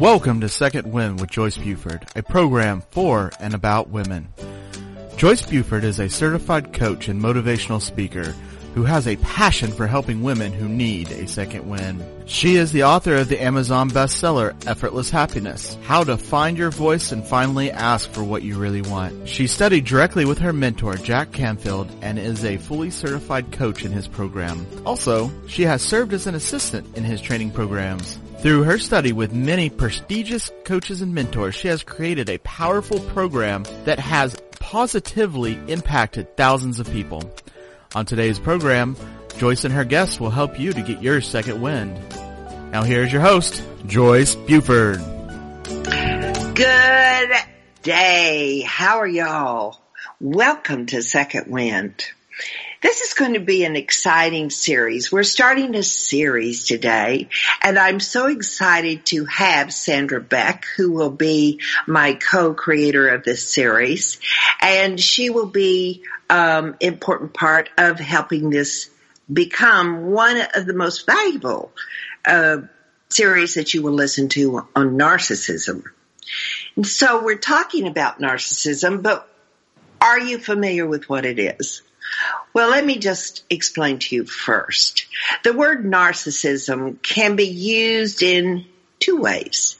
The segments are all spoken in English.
Welcome to Second Wind with Joyce Buford, a program for and about women. Joyce Buford is a certified coach and motivational speaker who has a passion for helping women who need a second wind. She is the author of the Amazon bestseller, Effortless Happiness, How to Find Your Voice and Finally Ask for What You Really Want. She studied directly with her mentor, Jack Canfield, and is a fully certified coach in his program. Also, she has served as an assistant in his training programs. Through her study with many prestigious coaches and mentors, she has created a powerful program that has positively impacted thousands of people. On today's program, Joyce and her guests will help you to get your second wind. Now here's your host, Joyce Buford. Good day. How are y'all? Welcome to Second Wind. This is going to be an exciting series. We're starting a series today, and I'm so excited to have Sandra Beck, who will be my co-creator of this series, and she will be um, important part of helping this become one of the most valuable uh, series that you will listen to on narcissism. And so we're talking about narcissism, but are you familiar with what it is? Well, let me just explain to you first. The word narcissism can be used in two ways.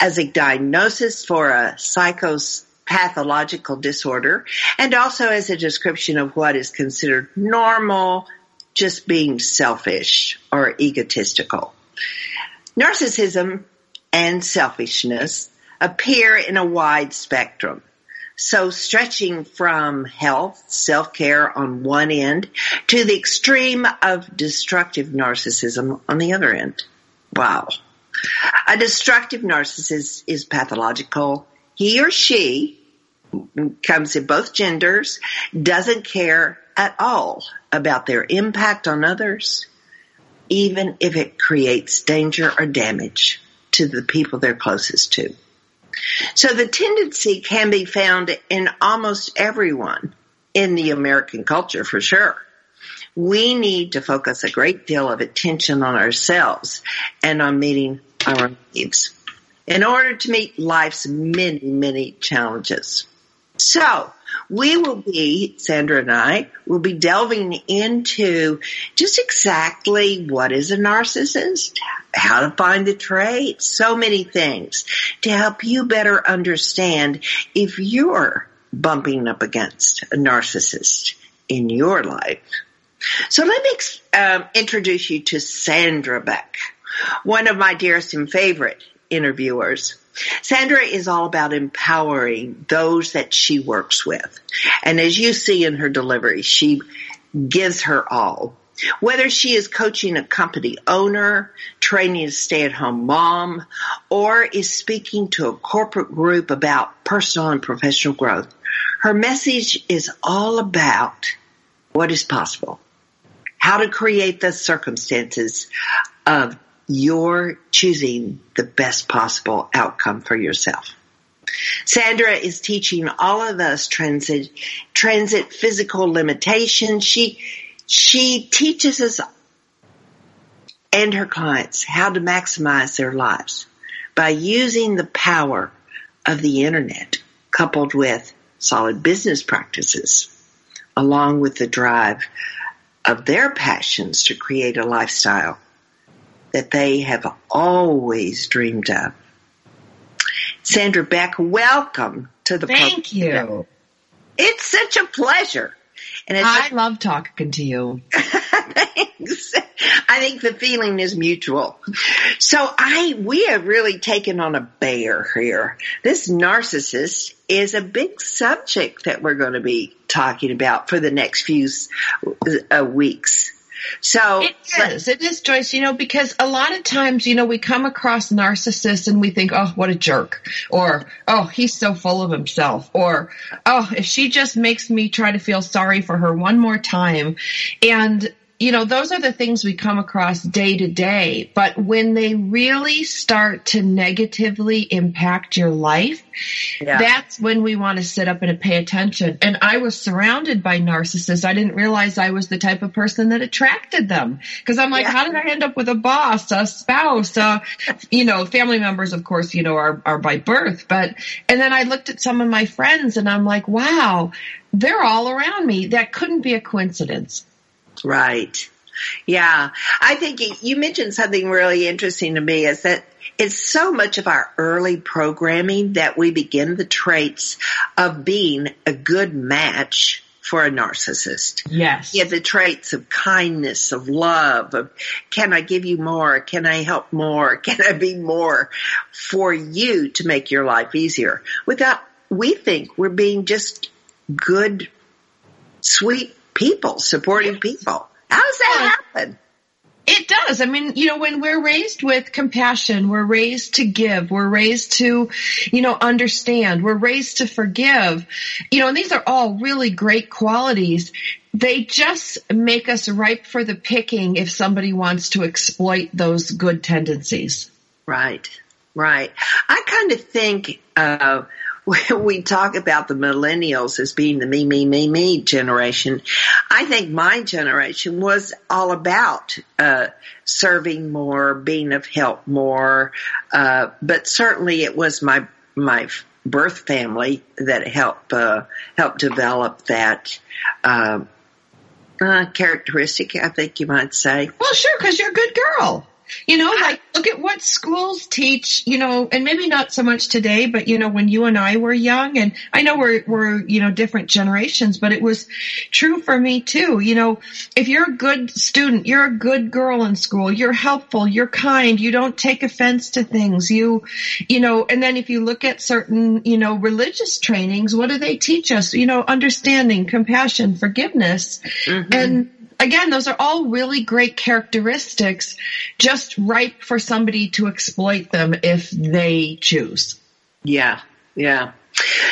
As a diagnosis for a psychopathological disorder and also as a description of what is considered normal, just being selfish or egotistical. Narcissism and selfishness appear in a wide spectrum. So stretching from health, self-care on one end to the extreme of destructive narcissism on the other end. Wow. A destructive narcissist is pathological. He or she comes in both genders, doesn't care at all about their impact on others, even if it creates danger or damage to the people they're closest to. So the tendency can be found in almost everyone in the American culture for sure. We need to focus a great deal of attention on ourselves and on meeting our needs in order to meet life's many, many challenges. So we will be, Sandra and I, will be delving into just exactly what is a narcissist, how to find the traits, so many things to help you better understand if you're bumping up against a narcissist in your life. So let me um, introduce you to Sandra Beck, one of my dearest and favorite interviewers. Sandra is all about empowering those that she works with. And as you see in her delivery, she gives her all. Whether she is coaching a company owner, training a stay-at-home mom, or is speaking to a corporate group about personal and professional growth, her message is all about what is possible, how to create the circumstances of you're choosing the best possible outcome for yourself. Sandra is teaching all of us transit, transit physical limitations. She, she teaches us and her clients how to maximize their lives by using the power of the internet coupled with solid business practices along with the drive of their passions to create a lifestyle that they have always dreamed of. Sandra Beck, welcome to the Thank you. It's such a pleasure. And I love talking to you. Thanks. I think the feeling is mutual. So I, we have really taken on a bear here. This narcissist is a big subject that we're going to be talking about for the next few uh, weeks. So it is. It is, Joyce. You know, because a lot of times, you know, we come across narcissists and we think, oh, what a jerk, or oh, he's so full of himself, or oh, if she just makes me try to feel sorry for her one more time, and you know, those are the things we come across day to day. But when they really start to negatively impact your life, yeah. that's when we want to sit up and pay attention. And I was surrounded by narcissists. I didn't realize I was the type of person that attracted them because I'm like, yeah. how did I end up with a boss, a spouse, a, you know, family members, of course, you know, are, are by birth. But, and then I looked at some of my friends and I'm like, wow, they're all around me. That couldn't be a coincidence. Right. Yeah. I think you mentioned something really interesting to me is that it's so much of our early programming that we begin the traits of being a good match for a narcissist. Yes. Yeah, the traits of kindness, of love, of can I give you more? Can I help more? Can I be more for you to make your life easier? Without, we think we're being just good, sweet people, supporting people. How does that happen? It does. I mean, you know, when we're raised with compassion, we're raised to give, we're raised to, you know, understand, we're raised to forgive, you know, and these are all really great qualities. They just make us ripe for the picking if somebody wants to exploit those good tendencies. Right, right. I kind of think, uh, we talk about the millennials as being the me, me, me, me generation. I think my generation was all about uh, serving more, being of help more, uh, but certainly it was my my birth family that helped uh, helped develop that. Uh, uh, characteristic, I think you might say. Well, sure, because you're a good girl. You know, like look at what schools teach, you know, and maybe not so much today, but you know, when you and I were young and I know we're, we're, you know, different generations, but it was true for me too. You know, if you're a good student, you're a good girl in school, you're helpful, you're kind, you don't take offense to things, you, you know, and then if you look at certain, you know, religious trainings, what do they teach us? You know, understanding, compassion, forgiveness. Mm-hmm. And again, those are all really great characteristics, just ripe for somebody to exploit them if they choose. Yeah, yeah.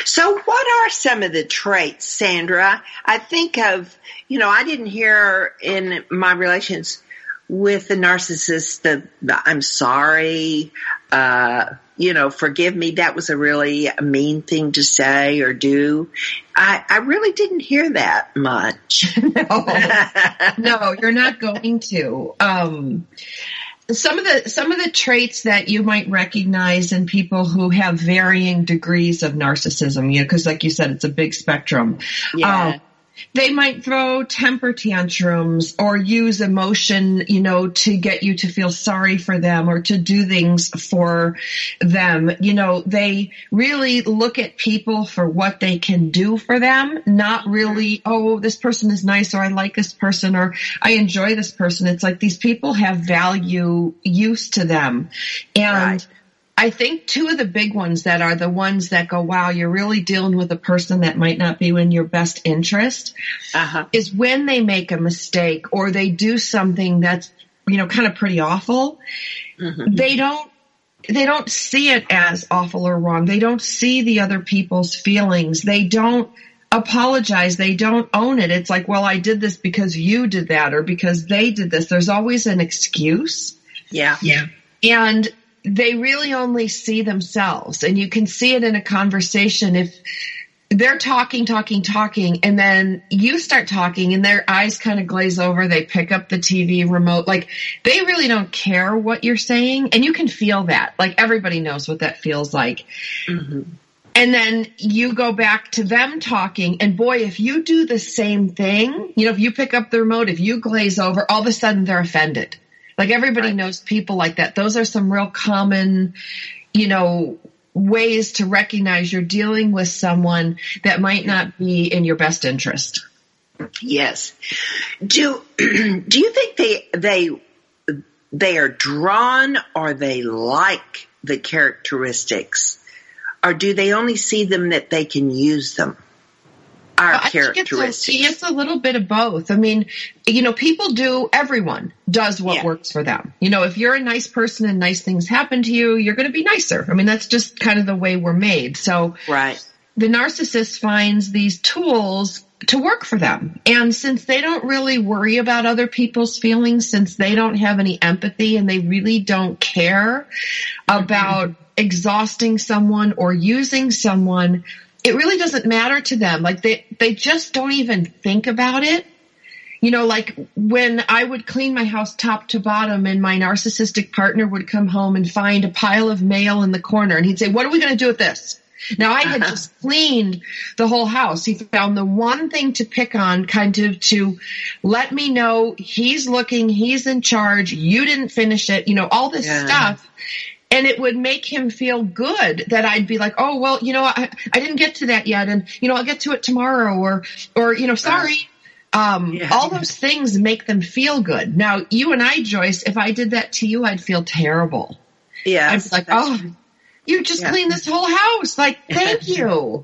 So what are some of the traits, Sandra? I think of, you know, I didn't hear in my relations with the narcissist the, the I'm sorry, uh, you know, forgive me, that was a really mean thing to say or do. I, I really didn't hear that much. no, no, you're not going to. Um, some of the some of the traits that you might recognize in people who have varying degrees of narcissism, you know, because like you said, it's a big spectrum. Yeah. Um, they might throw temper tantrums or use emotion, you know, to get you to feel sorry for them or to do things for them. You know, they really look at people for what they can do for them, not really, oh, this person is nice or I like this person or I enjoy this person. It's like these people have value use to them. And right. I think two of the big ones that are the ones that go, wow, you're really dealing with a person that might not be in your best interest uh-huh. is when they make a mistake or they do something that's, you know, kind of pretty awful. Mm-hmm. They don't, they don't see it as awful or wrong. They don't see the other people's feelings. They don't apologize. They don't own it. It's like, well, I did this because you did that or because they did this. There's always an excuse. Yeah. Yeah. And they really only see themselves and you can see it in a conversation if they're talking, talking, talking, and then you start talking and their eyes kind of glaze over. They pick up the TV remote. Like they really don't care what you're saying. And you can feel that. Like everybody knows what that feels like. Mm-hmm. And then you go back to them talking. And boy, if you do the same thing, you know, if you pick up the remote, if you glaze over, all of a sudden they're offended. Like everybody right. knows people like that. Those are some real common, you know, ways to recognize you're dealing with someone that might not be in your best interest. Yes. Do do you think they they they are drawn or they like the characteristics or do they only see them that they can use them? Our well, characteristics. It's a, it's a, little bit of both. I mean, you know, people do, everyone does what yeah. works for them. You know, if you're a nice person and nice things happen to you, you're going to be nicer. I mean, that's just kind of the way we're made. So, right. The narcissist finds these tools to work for them. And since they don't really worry about other people's feelings, since they don't have any empathy and they really don't care mm-hmm. about exhausting someone or using someone, it really doesn't matter to them. Like they, they just don't even think about it. You know, like when I would clean my house top to bottom and my narcissistic partner would come home and find a pile of mail in the corner and he'd say, what are we going to do with this? Now I had uh-huh. just cleaned the whole house. He found the one thing to pick on kind of to let me know he's looking, he's in charge, you didn't finish it, you know, all this Yeah. stuff. And it would make him feel good that I'd be like, oh, well, you know, I, I didn't get to that yet. And, you know, I'll get to it tomorrow or, or, you know, sorry. Um, Yeah. all those things make them feel good. Now, you and I, Joyce, if I did that to you, I'd feel terrible. Yeah. I'd be like, oh, you just Yeah. cleaned this whole house. Like, thank you.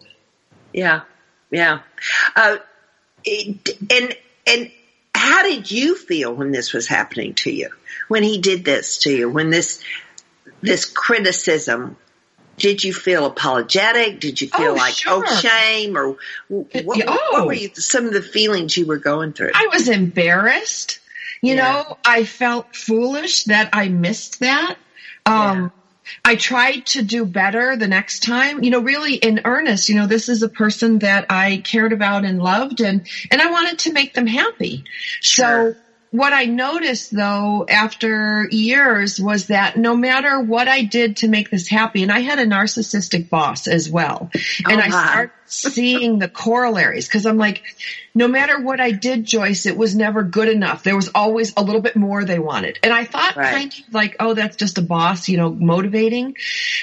Yeah, yeah. Uh, and and how did you feel when this was happening to you? When he did this to you? When this this criticism? Did you feel apologetic? Did you feel Oh, like sure. oh shame or what, what, Oh. what were you, some of the feelings you were going through? I was embarrassed. You Yeah. know, I felt foolish that I missed that. Um, I tried to do better the next time, you know, really in earnest, you know, this is a person that I cared about and loved and, and I wanted to make them happy. Sure. So what I noticed though after years was that no matter what I did to make this happy, and I had a narcissistic boss as well, and Oh, I started seeing the corollaries because I'm like, no matter what I did, Joyce, it was never good enough. There was always a little bit more they wanted. And I thought Right. kind of like, oh, that's just a boss, you know, motivating.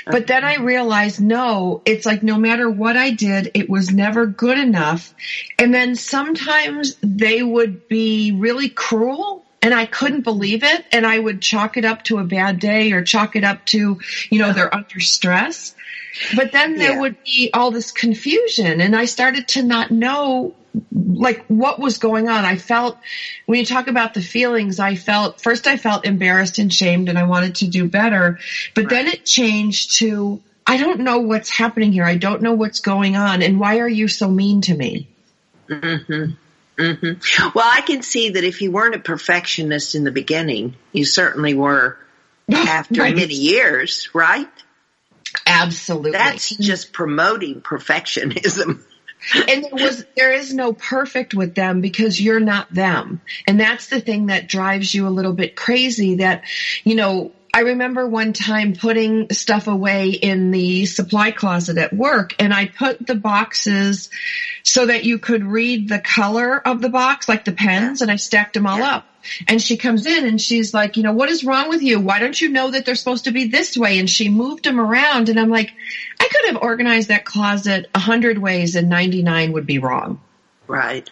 But then I realized, no, it's like no matter what I did, it was never good enough. And then sometimes they would be really cruel and I couldn't believe it. And I would chalk it up to a bad day or chalk it up to, you know, they're under stress. But then there Yeah. would be all this confusion and I started to not know like what was going on. I felt when you talk about the feelings, I felt first I felt embarrassed and shamed and I wanted to do better. But then it changed to I don't know what's happening here. I don't know what's going on and why are you so mean to me? hmm hmm Well, I can see that if you weren't a perfectionist in the beginning, you certainly were after Right. many years, right? Absolutely. That's just promoting perfectionism. and there was there is no perfect with them because you're not them and that's the thing that drives you a little bit crazy that you know I remember one time putting stuff away in the supply closet at work and I put the boxes so that you could read the color of the box, like the pens, and I stacked them all Yeah. up. And she comes in and she's like, you know, what is wrong with you? Why don't you know that they're supposed to be this way? And she moved them around and I'm like, I could have organized that closet a hundred ways and 99 would be wrong. Right.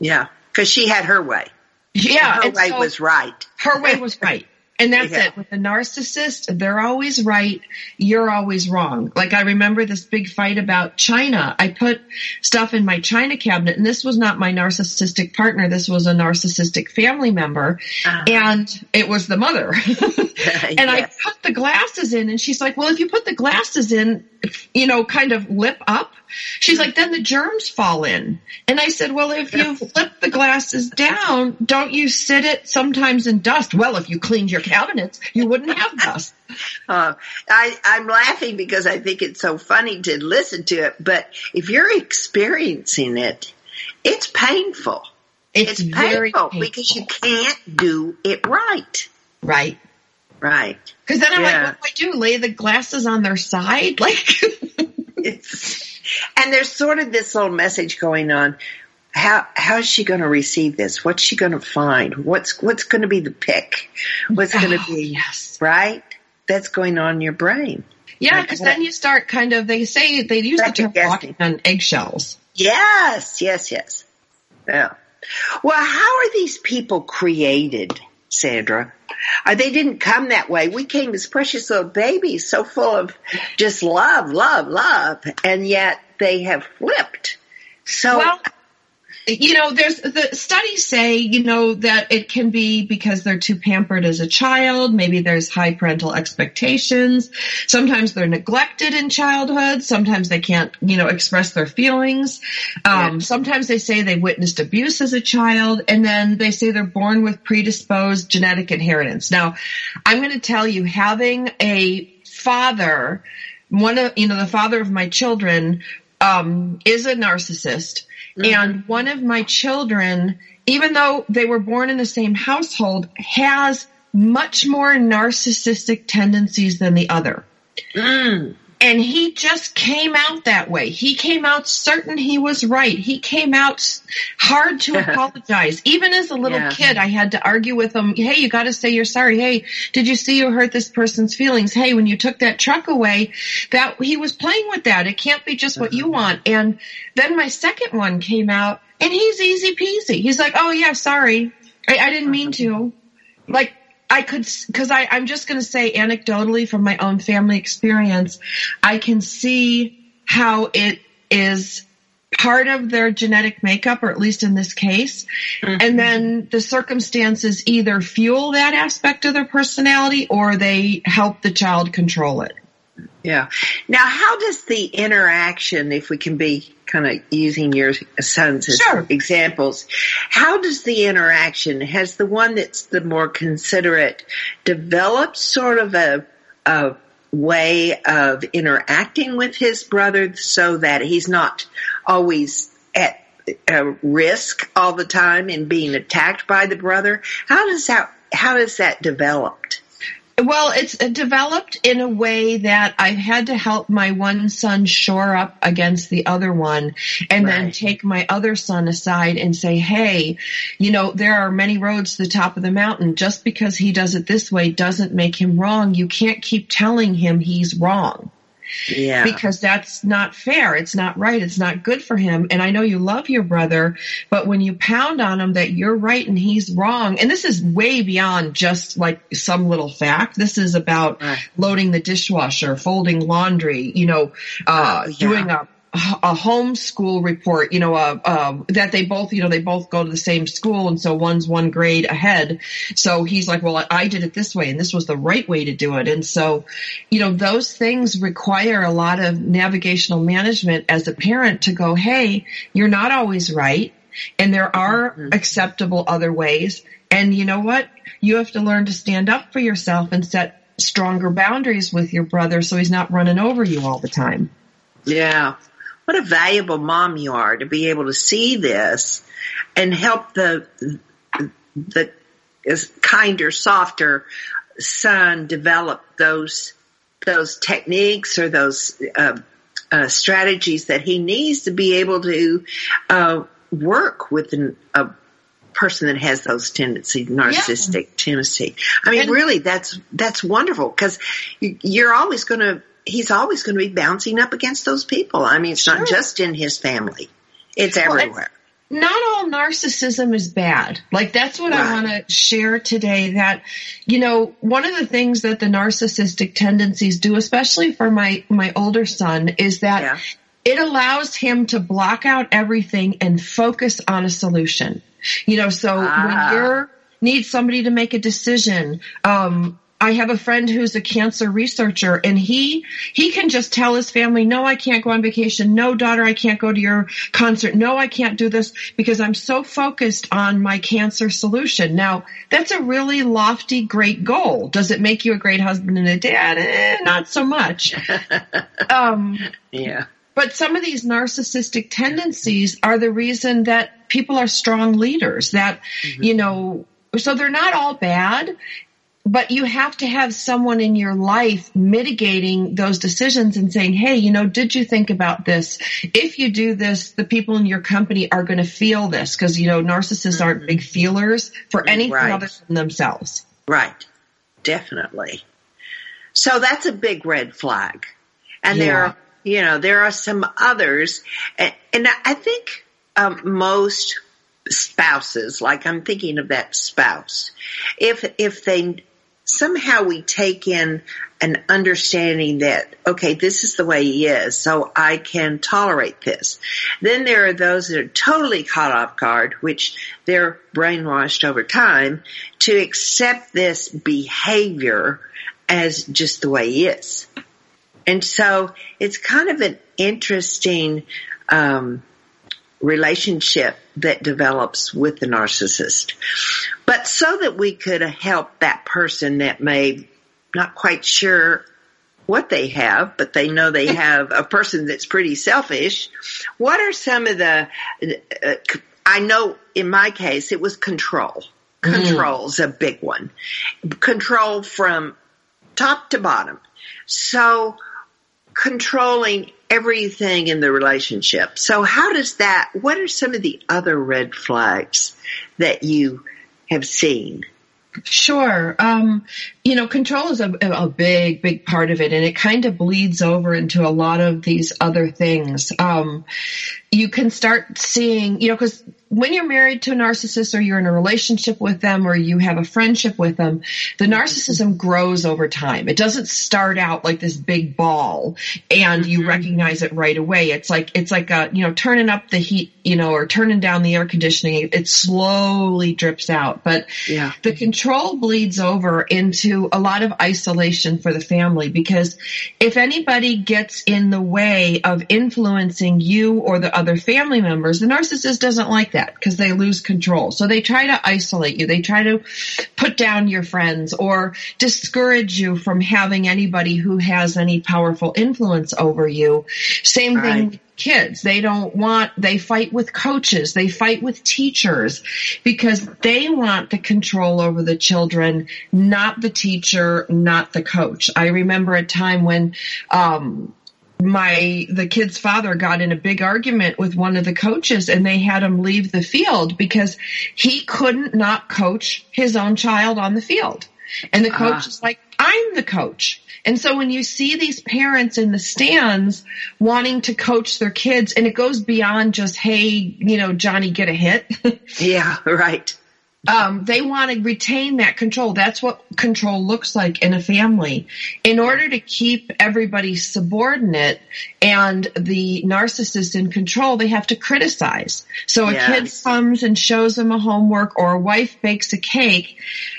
Yeah. Cause she had her way. Yeah. her and way so was right. her way was right. And that's Yeah. it. With a narcissist, they're always right. You're always wrong. Like I remember this big fight about China. I put stuff in my China cabinet and this was not my narcissistic partner. This was a narcissistic family member Uh-huh. and it was the mother. and I put the glasses in and she's like, well, if you put the glasses in, you know, kind of lip up, she's like, then the germs fall in. And I said, well, if you flip the glasses down, don't you sit it sometimes in dust? Well, if you cleaned your cabinets, you wouldn't have dust. Uh, I, I'm laughing because I think it's so funny to listen to it, but if you're experiencing it, it's painful. It's, It's very painful, painful. because you can't do it right. right. Right. Cause then I'm Yeah. like, what do I do? Lay the glasses on their side? Like, It's, and there's sort of this little message going on. How how's she going to receive this? What's she going to find? What's what's going to be the pick? What's going to Oh, be yes. right? That's going on in your brain. Yeah, because then you start kind of, they say, they use the term walking on eggshells. Yes, yes, yes. Yeah. Well, how are these people created, Sandra? Uh, they didn't come that way. We came as precious little babies, so full of just love, love, love, and yet they have flipped. So, Well, you know, there's the studies say, you know, that it can be because they're too pampered as a child. Maybe there's high parental expectations. Sometimes they're neglected in childhood. Sometimes they can't, you know, express their feelings. Um, yeah. Sometimes they say they witnessed abuse as a child, and then they say they're born with predisposed genetic inheritance. Now, I'm going to tell you, having a father, one of, you know, the father of my children, um, is a narcissist Mm-hmm. And one of my children, even though they were born in the same household, has much more narcissistic tendencies than the other. Mm. And he just came out that way. He came out certain he was right. He came out hard to apologize. Even as a little yeah. kid, I had to argue with him. Hey, you got to say you're sorry. Hey, did you see you hurt this person's feelings? Hey, when you took that truck away, that he was playing with that. It can't be just what you uh-huh. want. And then my second one came out and he's easy peasy. He's like, Oh yeah, sorry. I, I didn't mean to. Like, I could, because I'm just going to say anecdotally from my own family experience, I can see how it is part of their genetic makeup, or at least in this case. Mm-hmm. And then the circumstances either fuel that aspect of their personality or they help the child control it. Yeah. Now, how does the interaction, if we can be kind of using your sons as sure. examples, how does the interaction, has the one that's the more considerate developed sort of a, a way of interacting with his brother so that he's not always at risk all the time in being attacked by the brother? How does that, how does that developed? Well, it's developed in a way that I've had to help my one son shore up against the other one and right. then take my other son aside and say, Hey, you know, there are many roads to the top of the mountain. Just because he does it this way doesn't make him wrong. You can't keep telling him he's wrong. Yeah. Because that's not fair. It's not right. It's not good for him. And I know you love your brother, but when you pound on him that you're right and he's wrong, and this is way beyond just like some little fact. This is about right. loading the dishwasher, folding laundry, you know, uh, yeah. doing a a homeschool report, you know, uh, uh, that they both, you know, they both go to the same school, and so one's one grade ahead. So he's like, well, I did it this way, and this was the right way to do it. And so, you know, those things require a lot of navigational management as a parent to go, hey, you're not always right, and there are mm-hmm. acceptable other ways. And you know what? You have to learn to stand up for yourself and set stronger boundaries with your brother so he's not running over you all the time. Yeah what a valuable mom you are to be able to see this and help the the kinder, softer son develop those those techniques or those uh, uh, strategies that he needs to be able to uh, work with an, a person that has those tendencies, narcissistic yeah. tendency. I mean, and, really, that's that's wonderful because you're always going to he's always going to be bouncing up against those people. I mean, it's sure. not just in his family. It's everywhere. Well, not all narcissism is bad. Like that's what right. I want to share today that you know, one of the things that the narcissistic tendencies do especially for my my older son is that yeah. it allows him to block out everything and focus on a solution. You know, so ah. when you're need somebody to make a decision, um, I have a friend who's a cancer researcher and he, he can just tell his family, no, I can't go on vacation. No, daughter, I can't go to your concert. No, I can't do this because I'm so focused on my cancer solution. Now, that's a really lofty, great goal. Does it make you a great husband and a dad? Eh, not so much. um, yeah. But some of these narcissistic tendencies are the reason that people are strong leaders that, mm-hmm. you know, so they're not all bad but you have to have someone in your life mitigating those decisions and saying, Hey, you know, did you think about this? If you do this, the people in your company are going to feel this because, you know, narcissists mm-hmm. aren't big feelers for anything right. other than themselves. Right. Definitely. So that's a big red flag. And yeah. there are, you know, there are some others. And, and I think um, most spouses, like I'm thinking of that spouse, if, if they somehow we take in an understanding that, okay, this is the way he is, so I can tolerate this. Then there are those that are totally caught off guard, which they're brainwashed over time to accept this behavior as just the way he is. And so it's kind of an interesting um, relationship that develops with the narcissist. But so that we could help that person that may not quite sure what they have, but they know they have a person that's pretty selfish. What are some of the, uh, I know in my case it was control. Control's mm. a big one. Control from top to bottom. So controlling everything in the relationship. So how does that, what are some of the other red flags that you have seen? Sure. Um, you know, control is a, a, big, big part of it, and it kind of bleeds over into a lot of these other things. Um, you can start seeing, you know, because when you're married to a narcissist or you're in a relationship with them or you have a friendship with them, the narcissism grows over time. It doesn't start out like this big ball and you mm-hmm. recognize it right away. It's like, it's like a, you know, turning up the heat, you know, or turning down the air conditioning. It slowly drips out, but yeah. the control bleeds over into a lot of isolation for the family because if anybody gets in the way of influencing you or the other family members, the narcissist doesn't like that that because they lose control. So they try to isolate you. They try to put down your friends or discourage you from having anybody who has any powerful influence over you. Same right. thing kids. They don't want, they fight with coaches, they fight with teachers because they want the control over the children, not the teacher, not the coach. I remember a time when, um, my the kid's father got in a big argument with one of the coaches and they had him leave the field because he couldn't not coach his own child on the field. And the coach uh. is like, I'm the coach. And so when you see these parents in the stands wanting to coach their kids and it goes beyond just, hey, you know, Johnny, get a hit. yeah, right um, they want to retain that control. That's what control looks like in a family. In order to keep everybody subordinate and the narcissist in control, they have to criticize. So a yes. kid comes and shows them a homework or a wife bakes a cake,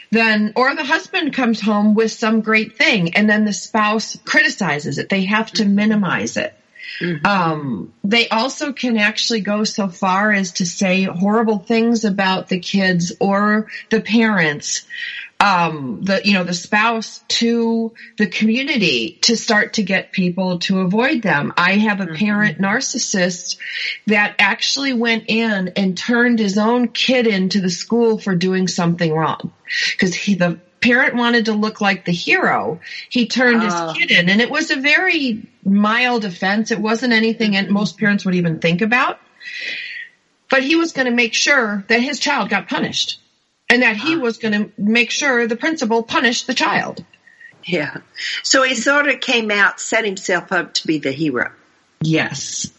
then, or the husband comes home with some great thing and then the spouse criticizes it. They have to minimize it. Mm-hmm. Um, they also can actually go so far as to say horrible things about the kids or the parents, um, the you know the spouse to the community to start to get people to avoid them. I have a mm-hmm. parent narcissist that actually went in and turned his own kid into the school for doing something wrong because he the parent wanted to look like the hero, he turned his ah. kid in. And it was a very mild offense. It wasn't anything that most parents would even think about. But he was going to make sure that his child got punished and that he was going to make sure the principal punished the child. Yeah. So he sort of came out, set himself up to be the hero. Yes.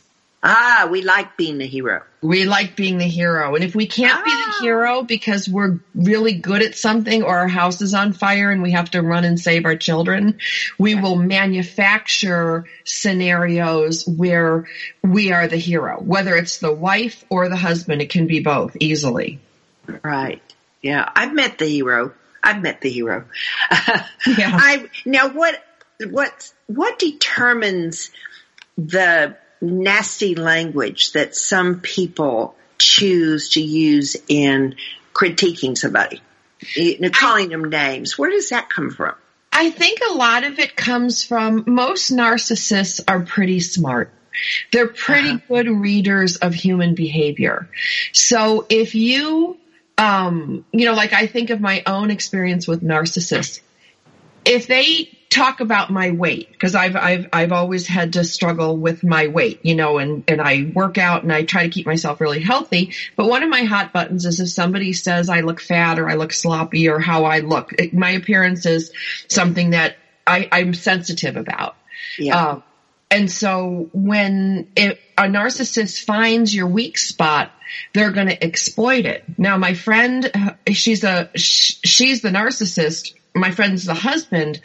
Ah, we like being the hero. We like being the hero. And if we can't ah. be the ah. hero because we're really good at something or our house is on fire and we have to run and save our children, we will manufacture scenarios where we are the hero. Whether it's the wife or the husband, it can be both easily. Right. Yeah. I've met the hero. I've met the hero. yeah. I now what what what determines the nasty language that some people choose to use in critiquing somebody, you know, calling I, them names. Where does that come from? I think a lot of it comes from most narcissists are pretty smart. They're pretty uh-huh. good readers of human behavior. So if you, um, you know, like I think of my own experience with narcissists. If they talk about my weight because I've I've I've always had to struggle with my weight, you know, and and I work out and I try to keep myself really healthy. But one of my hot buttons is if somebody says I look fat or I look sloppy or how I look. It, my appearance is something that I, I'm sensitive about. Yeah. Uh, and so when it, a narcissist finds your weak spot, they're going to exploit it. Now, my friend, she's a, she's the narcissist my friend's the husband,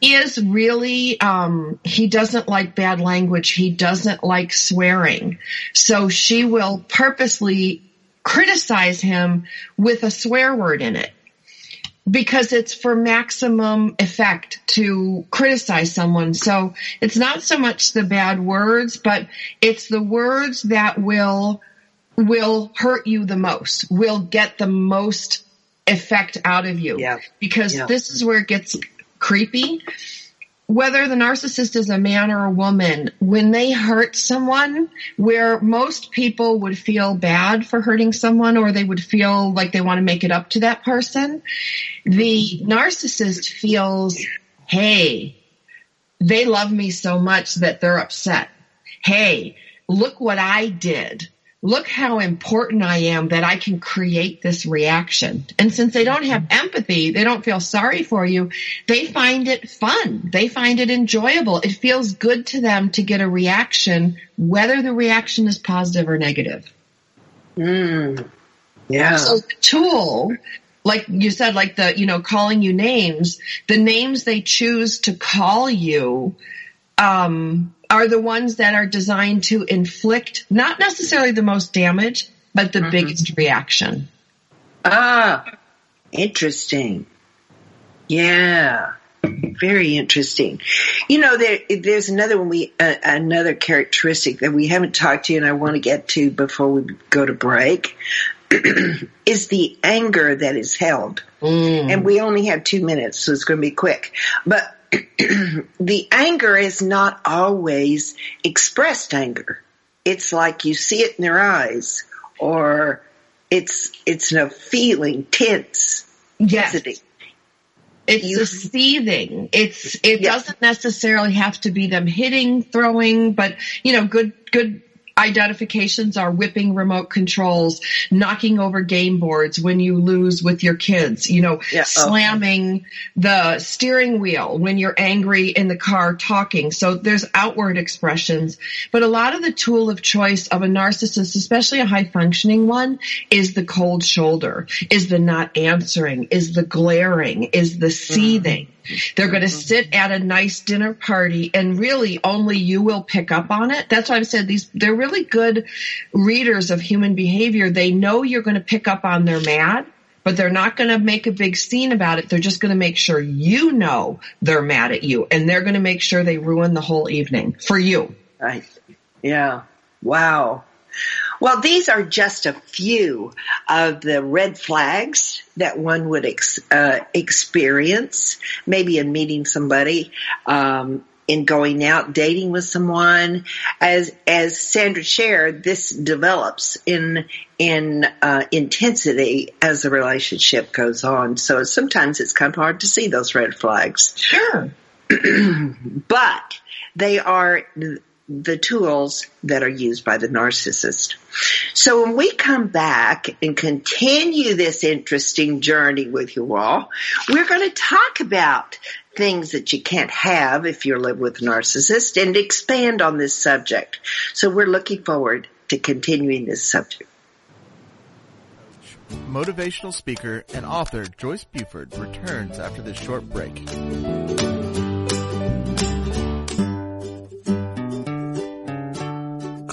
is really, um, he doesn't like bad language. He doesn't like swearing. So she will purposely criticize him with a swear word in it because it's for maximum effect to criticize someone. So it's not so much the bad words, but it's the words that will will hurt you the most, will get the most effect out of you. Yeah. Because Yeah. this is where it gets creepy. Whether the narcissist is a man or a woman, when they hurt someone, where most people would feel bad for hurting someone or they would feel like they want to make it up to that person, the narcissist feels, hey, they love me so much that they're upset. Hey, look what I did. Look how important I am that I can create this reaction. And since they don't have empathy, they don't feel sorry for you. They find it fun. They find it enjoyable. It feels good to them to get a reaction, whether the reaction is positive or negative. Mm. Yeah. So the tool, like you said, like the, you know, calling you names, the names they choose to call you, um, are the ones that are designed to inflict not necessarily the most damage, but the biggest reaction. Ah, interesting. Yeah, very interesting. You know, there, there's another one we uh, another characteristic that we haven't talked to, and I want to get to before we go to break. is the anger that is held, and we only have two minutes, so it's going to be quick. But the anger is not always expressed anger. It's like you see it in their eyes, or it's it's a feeling, tense, Yes. intensity. It's You- the seething. It's it Yeah. doesn't necessarily have to be them hitting, throwing, but you know, good good identifications are whipping remote controls, knocking over game boards when you lose with your kids, you know, Yeah, okay. slamming the steering wheel when you're angry in the car talking. So there's outward expressions, but a lot of the tool of choice of a narcissist, especially a high functioning one, is the cold shoulder, is the not answering, is the glaring, is the mm-hmm. seething. They're going to mm-hmm. sit at a nice dinner party and really only you will pick up on it. That's why I've said these, they're really good readers of human behavior. They know you're going to pick up on they're mad, but they're not going to make a big scene about it. They're just going to make sure you know they're mad at you and they're going to make sure they ruin the whole evening for you. Right. Yeah. Wow. Well, these are just a few of the red flags that one would ex- uh, experience, maybe in meeting somebody, um, in going out dating with someone. As as Sandra shared, this develops in in uh, intensity as the relationship goes on. So sometimes it's kind of hard to see those red flags Sure. but they are the tools that are used by the narcissist. So when we come back and continue this interesting journey with you all, we're going to talk about things that you can't have if you live with a narcissist and expand on this subject. So we're looking forward to continuing this subject. Motivational speaker and author Joyce Buford returns after this short break.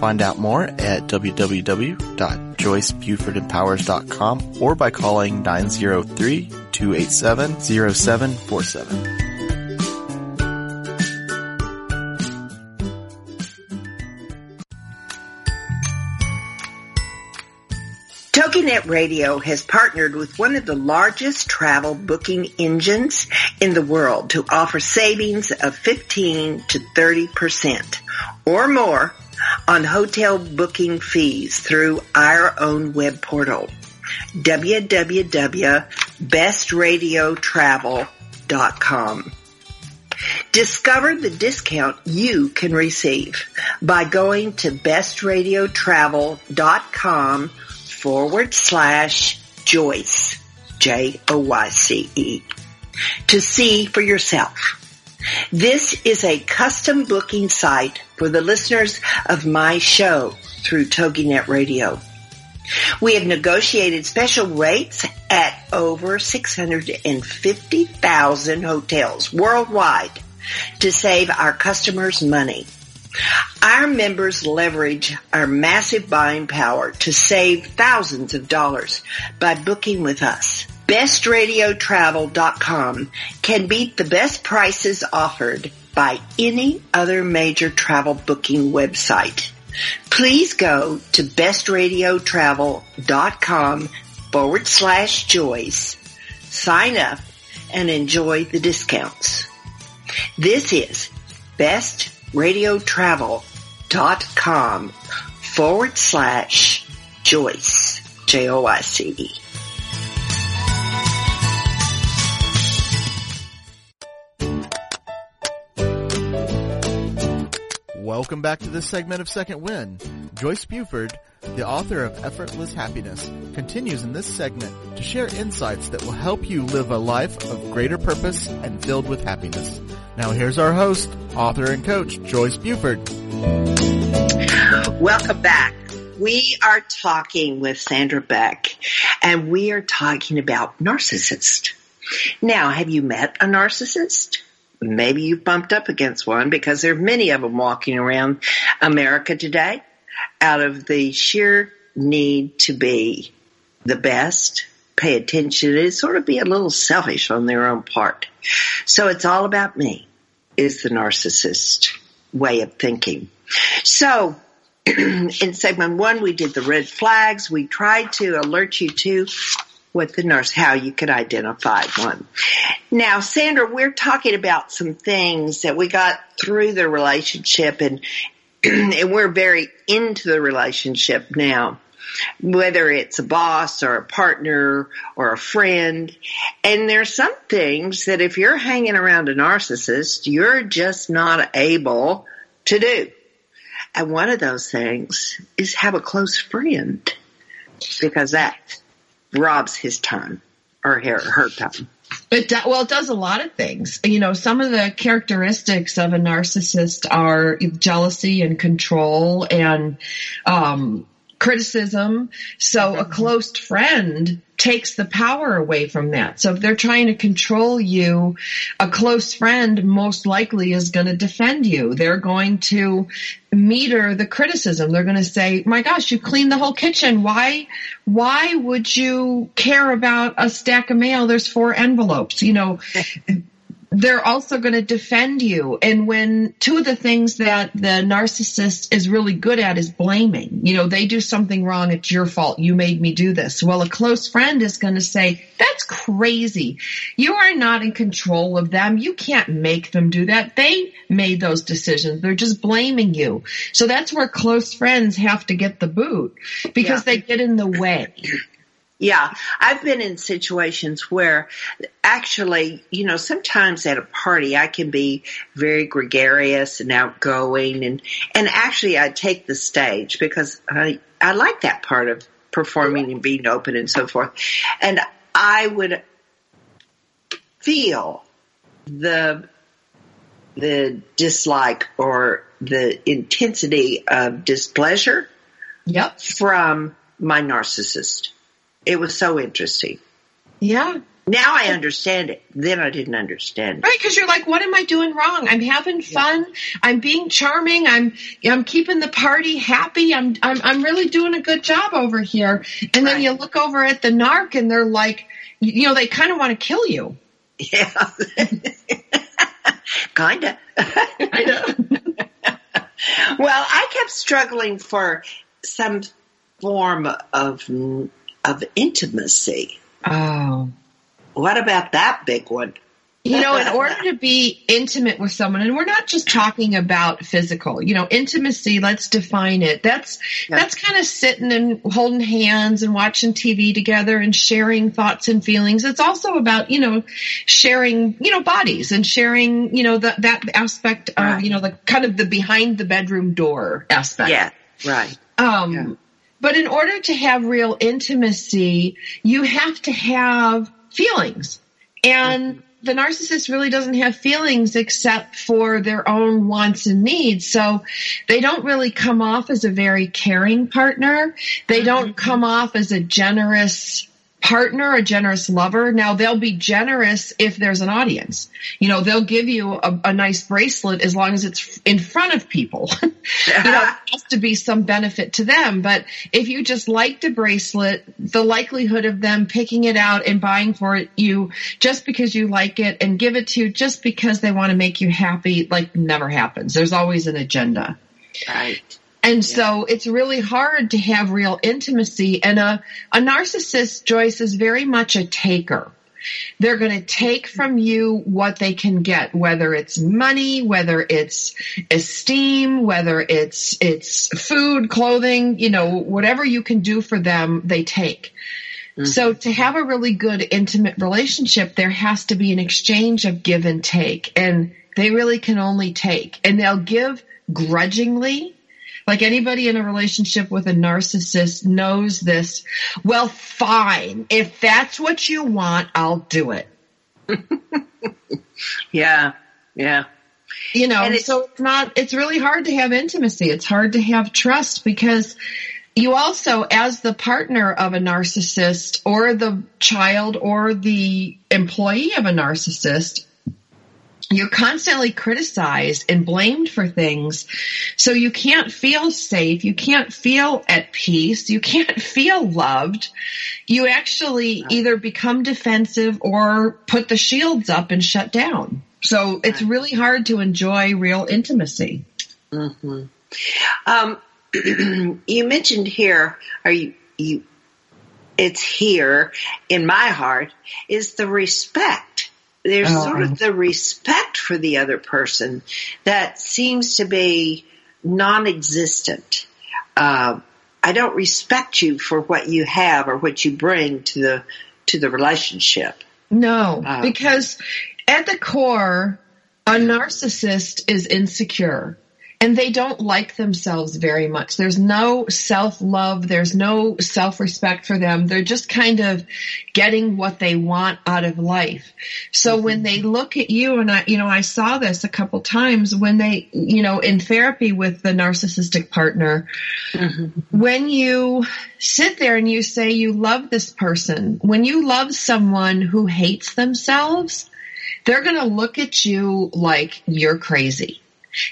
Find out more at www.joycebufordempowers.com or by calling 903-287-0747. TogiNet Radio has partnered with one of the largest travel booking engines in the world to offer savings of 15 to 30% or more on hotel booking fees through our own web portal, www.bestradiotravel.com. Discover the discount you can receive by going to bestradiotravel.com forward slash Joyce, J-O-Y-C-E, to see for yourself. This is a custom booking site for the listeners of my show through TogiNet Radio. We have negotiated special rates at over 650,000 hotels worldwide to save our customers money. Our members leverage our massive buying power to save thousands of dollars by booking with us. BestRadioTravel.com can beat the best prices offered by any other major travel booking website. Please go to bestradiotravel.com forward slash Joyce, sign up, and enjoy the discounts. This is bestradiotravel.com forward slash Joyce, J-O-I-C-E. Welcome back to this segment of Second Wind. Joyce Buford, the author of Effortless Happiness, continues in this segment to share insights that will help you live a life of greater purpose and filled with happiness. Now here's our host, author and coach, Joyce Buford. Welcome back. We are talking with Sandra Beck and we are talking about narcissist. Now, have you met a narcissist? Maybe you've bumped up against one because there are many of them walking around America today out of the sheer need to be the best, pay attention, and sort of be a little selfish on their own part. So it's all about me is the narcissist way of thinking. So in segment one, we did the red flags. We tried to alert you to what the nurse, how you could identify one. Now, Sandra, we're talking about some things that we got through the relationship and, and we're very into the relationship now, whether it's a boss or a partner or a friend. And there's some things that if you're hanging around a narcissist, you're just not able to do. And one of those things is have a close friend because that robs his time or her, her time. Do, well, it does a lot of things. You know, some of the characteristics of a narcissist are jealousy and control and um, criticism. So a close friend takes the power away from that. So if they're trying to control you, a close friend most likely is going to defend you. They're going to meter the criticism. They're going to say, my gosh, you cleaned the whole kitchen. Why, why would you care about a stack of mail? There's four envelopes. You know, they're also going to defend you. And when two of the things that the narcissist is really good at is blaming, you know, they do something wrong. It's your fault. You made me do this. Well, a close friend is going to say, that's crazy. You are not in control of them. You can't make them do that. They made those decisions. They're just blaming you. So that's where close friends have to get the boot because yeah. they get in the way. Yeah, I've been in situations where actually, you know, sometimes at a party I can be very gregarious and outgoing and, and actually I take the stage because I, I like that part of performing and being open and so forth. And I would feel the, the dislike or the intensity of displeasure yep. from my narcissist. It was so interesting. Yeah. Now I understand it. Then I didn't understand it. Right, because you're like, what am I doing wrong? I'm having fun. Yeah. I'm being charming. I'm I'm keeping the party happy. I'm I'm I'm really doing a good job over here. And then you look over at the narc, and they're like, you know, they kind of want to kill you. Yeah. Kinda. Kinda. well, I kept struggling for some form of of intimacy. Oh. What about that big one? you know, in order to be intimate with someone, and we're not just talking about physical, you know, intimacy, let's define it. That's, yeah. that's kind of sitting and holding hands and watching TV together and sharing thoughts and feelings. It's also about, you know, sharing, you know, bodies and sharing, you know, the, that aspect right. of, you know, the kind of the behind the bedroom door aspect. Yeah. Right. Um, yeah. But in order to have real intimacy, you have to have feelings and, mm-hmm the narcissist really doesn't have feelings except for their own wants and needs. So they don't really come off as a very caring partner. They mm-hmm. don't come off as a generous partner, a generous lover. Now they'll be generous if there's an audience. You know, they'll give you a, a nice bracelet as long as it's in front of people. you know, uh-huh. it has to be some benefit to them. But if you just liked a bracelet, the likelihood of them picking it out and buying for it you just because you like it and give it to you just because they want to make you happy, like never happens. There's always an agenda. Right. And yeah. so it's really hard to have real intimacy. And a, a narcissist, Joyce, is very much a taker. They're going to take from you what they can get, whether it's money, whether it's esteem, whether it's, it's food, clothing, you know, whatever you can do for them, they take. Mm-hmm. So to have a really good intimate relationship, there has to be an exchange of give and take. And they really can only take. And they'll give grudgingly like anybody in a relationship with a narcissist knows this. Well, fine. If that's what you want, I'll do it. yeah. Yeah. You know, it's, so it's not, it's really hard to have intimacy. It's hard to have trust because you also, as the partner of a narcissist or the child or the employee of a narcissist, you're constantly criticized and blamed for things. So you can't feel safe. You can't feel at peace. You can't feel loved. You actually either become defensive or put the shields up and shut down. So it's really hard to enjoy real intimacy. Mm-hmm. Um, you mentioned here, are you, you, it's here in my heart, is the respect there's oh. sort of the respect for the other person that seems to be non-existent. Uh, I don't respect you for what you have or what you bring to the to the relationship. No, uh, because at the core, a narcissist is insecure and they don't like themselves very much. There's no self love. There's no self respect for them. They're just kind of getting what they want out of life. So mm-hmm. when they look at you and I, you know, I saw this a couple times when they, you know, in therapy with the narcissistic partner, mm-hmm. when you sit there and you say you love this person, when you love someone who hates themselves, they're going to look at you like you're crazy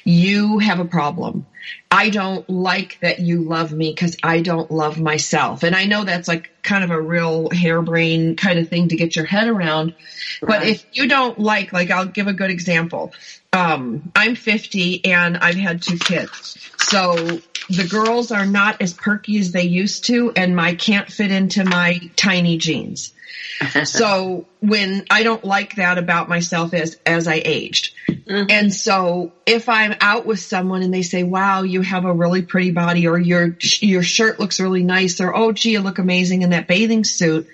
you have a problem. I don't like that you love me because I don't love myself. And I know that's like kind of a real harebrained kind of thing to get your head around. Right. But if you don't like, like I'll give a good example. Um, I'm 50 and I've had two kids. So the girls are not as perky as they used to and my can't fit into my tiny jeans. so when I don't like that about myself as, as I aged. Mm-hmm. And so if I'm out with someone and they say, wow, you have a really pretty body or your, your shirt looks really nice or, oh, gee, you look amazing in that bathing suit.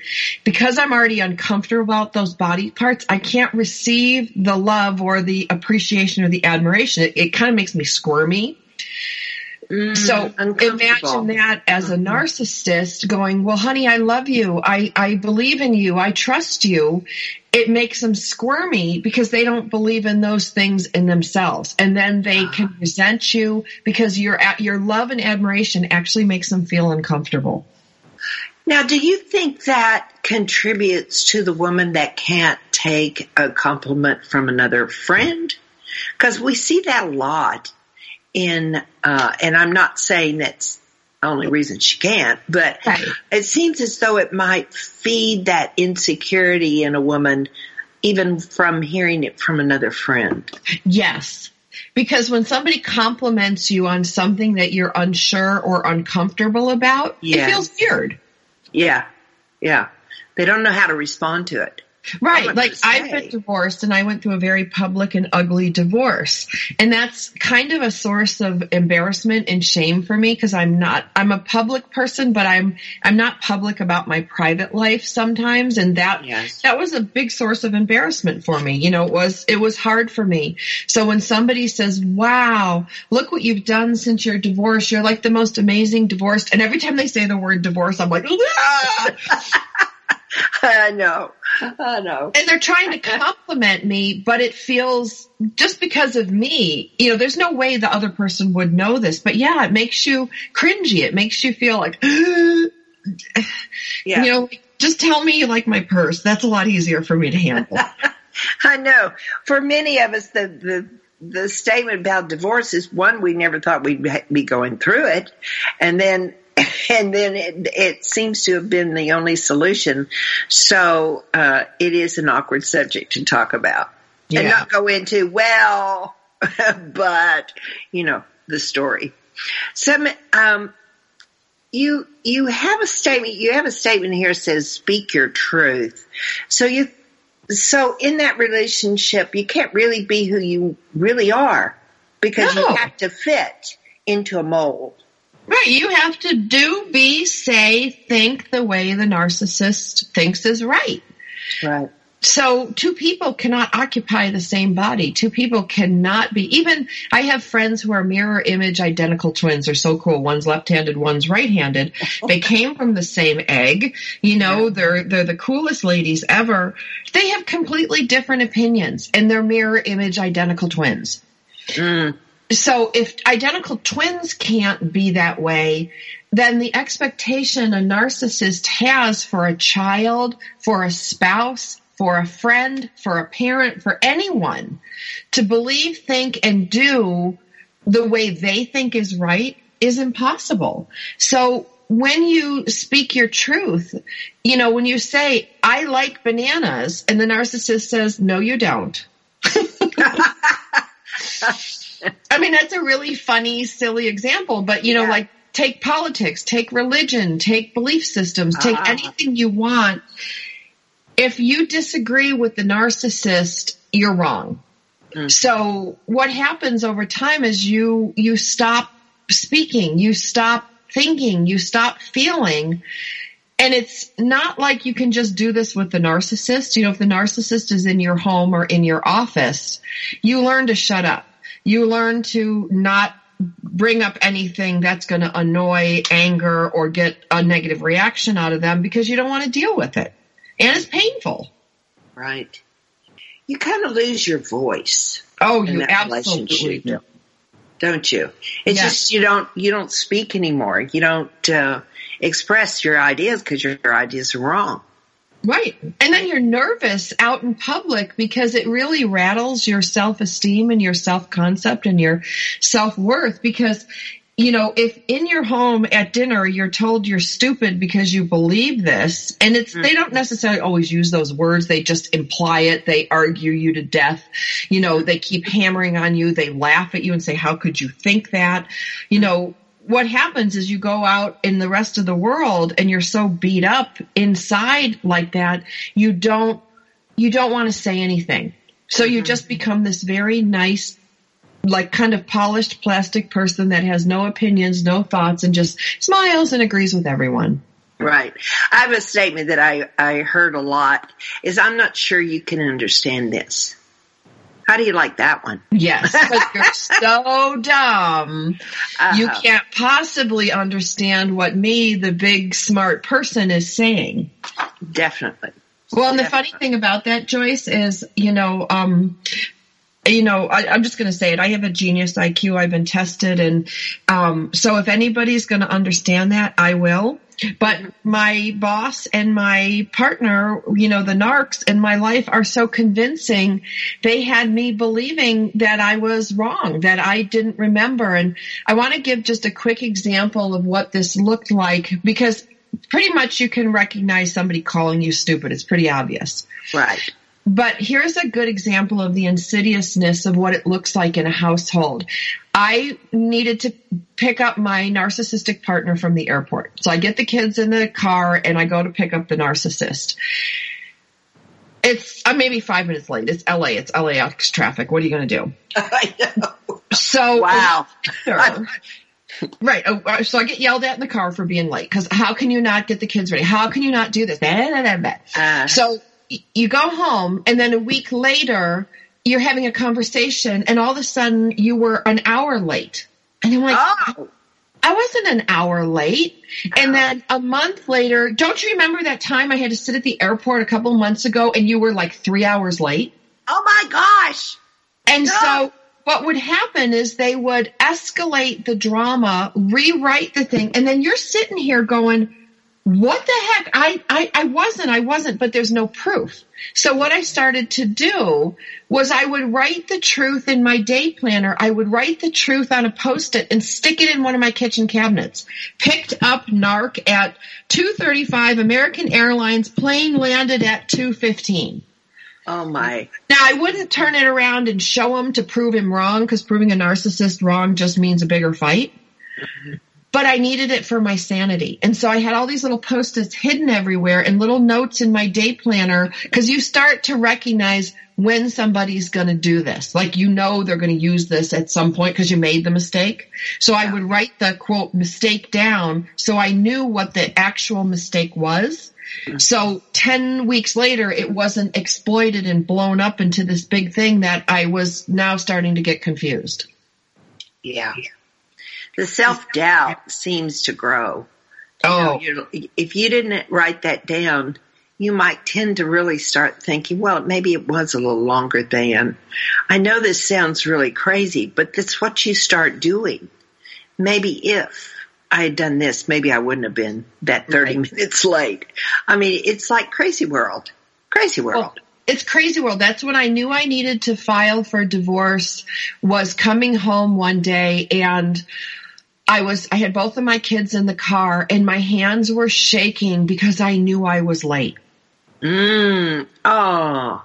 Because I'm already uncomfortable about those body parts, I can't receive the love or the appreciation or the admiration. It, it kind of makes me squirmy. Mm, so imagine that as a narcissist going, well, honey, I love you. I, I believe in you. I trust you. It makes them squirmy because they don't believe in those things in themselves. And then they ah. can resent you because your, your love and admiration actually makes them feel uncomfortable. Now, do you think that contributes to the woman that can't take a compliment from another friend? Because we see that a lot in, uh, and I'm not saying that's the only reason she can't, but right. it seems as though it might feed that insecurity in a woman even from hearing it from another friend. Yes. Because when somebody compliments you on something that you're unsure or uncomfortable about, yes. it feels weird. Yeah. Yeah. They don't know how to respond to it. Right. Like I've been divorced and I went through a very public and ugly divorce. And that's kind of a source of embarrassment and shame for me because I'm not, I'm a public person, but I'm, I'm not public about my private life sometimes. And that, yes. that was a big source of embarrassment for me. You know, it was, it was hard for me. So when somebody says, wow, look what you've done since your divorce, you're like the most amazing divorced. And every time they say the word divorce, I'm like, ah! I know. I know. And they're trying to compliment me, but it feels just because of me, you know, there's no way the other person would know this, but yeah, it makes you cringy. It makes you feel like, yeah. you know, just tell me you like my purse. That's a lot easier for me to handle. I know. For many of us, the, the, the statement about divorce is one, we never thought we'd be going through it. And then and then it, it, seems to have been the only solution. So uh, it is an awkward subject to talk about yeah. and not go into. Well, but you know the story. So um, you you have a statement. You have a statement here that says "Speak your truth." So you so in that relationship, you can't really be who you really are because no. you have to fit into a mold. Right. You have to do, be, say, think the way the narcissist thinks is right. Right. So two people cannot occupy the same body. Two people cannot be, even I have friends who are mirror image identical twins. They're so cool. One's left-handed, one's right-handed. They came from the same egg. You know, they're, they're the coolest ladies ever. They have completely different opinions and they're mirror image identical twins. Mm so if identical twins can't be that way, then the expectation a narcissist has for a child, for a spouse, for a friend, for a parent, for anyone to believe, think, and do the way they think is right is impossible. So when you speak your truth, you know, when you say, I like bananas, and the narcissist says, no, you don't. I mean, that's a really funny, silly example, but you know, yeah. like take politics, take religion, take belief systems, take uh-huh. anything you want. If you disagree with the narcissist, you're wrong. Mm-hmm. So what happens over time is you, you stop speaking, you stop thinking, you stop feeling. And it's not like you can just do this with the narcissist. You know, if the narcissist is in your home or in your office, you learn to shut up you learn to not bring up anything that's going to annoy, anger, or get a negative reaction out of them because you don't want to deal with it. And it's painful. Right. You kind of lose your voice. Oh, you absolutely do. Don't you? It's yes. just you don't you don't speak anymore. You don't uh, express your ideas because your, your ideas are wrong. Right. And then you're nervous out in public because it really rattles your self esteem and your self concept and your self worth because you know, if in your home at dinner you're told you're stupid because you believe this, and it's, mm. they don't necessarily always use those words, they just imply it, they argue you to death, you know, they keep hammering on you, they laugh at you and say, how could you think that? You mm. know, what happens is you go out in the rest of the world and you're so beat up inside like that, you don't, you don't want to say anything. So you mm-hmm. just become this very nice, like kind of polished plastic person that has no opinions, no thoughts, and just smiles and agrees with everyone. Right. I have a statement that I, I heard a lot is I'm not sure you can understand this. How do you like that one? Yes, because you're so dumb. Uh-huh. You can't possibly understand what me, the big smart person, is saying. Definitely. Well, and the funny thing about that, Joyce, is, you know, um, you know, I, am just going to say it. I have a genius IQ. I've been tested. And um, so if anybody's going to understand that, I will. But my boss and my partner, you know, the narcs in my life are so convincing. They had me believing that I was wrong, that I didn't remember. And I want to give just a quick example of what this looked like because pretty much you can recognize somebody calling you stupid. It's pretty obvious. Right. But here's a good example of the insidiousness of what it looks like in a household. I needed to pick up my narcissistic partner from the airport. So I get the kids in the car and I go to pick up the narcissist. It's uh, maybe five minutes late. It's LA. It's LAX traffic. What are you going to do? I know. So Wow. right. oh, uh, So I get yelled at in the car for being late because how can you not get the kids ready? How can you not do this? Uh, So you go home and then a week later you're having a conversation and all of a sudden you were an hour late. And I'm like, oh, I wasn't an hour late. And then a month later, don't you remember that time I had to sit at the airport a couple months ago and you were like three hours late? oh my gosh. And No. so what would happen is they would escalate the drama, rewrite the thing, and then you're sitting here going, what the heck? I, I, I wasn't, I wasn't, but there's no proof. So what I started to do was I would write the truth in my day planner. I would write the truth on a post-it and stick it in one of my kitchen cabinets. Picked up NARC at 235 American Airlines plane landed at 215. Oh my. Now, I wouldn't turn it around and show him to prove him wrong because proving a narcissist wrong just means a bigger fight. Mm-hmm. But I needed it for my sanity. And so I had all these little post-its hidden everywhere and little notes in my day planner because you start to recognize when somebody's going to do this. Like you know they're going to use this at some point because you made the mistake. So I would write the quote mistake down so I knew what the actual mistake was. So 10 weeks later, it wasn't exploited and blown up into this big thing that I was now starting to get confused. Yeah. The self doubt seems to grow. Oh, You know, oh. you're- if you didn't write that down, you might tend to really start thinking, well, maybe it was a little longer than. I know this sounds really crazy, but that's what you start doing. Maybe if I had done this, maybe I wouldn't have been that 30 minutes late. I mean, it's like crazy world. Crazy world. Well, it's crazy world. That's when I knew I needed to file for divorce was coming home one day and I was, I had both of my kids in the car and my hands were shaking because I knew I was late. Mm. Oh.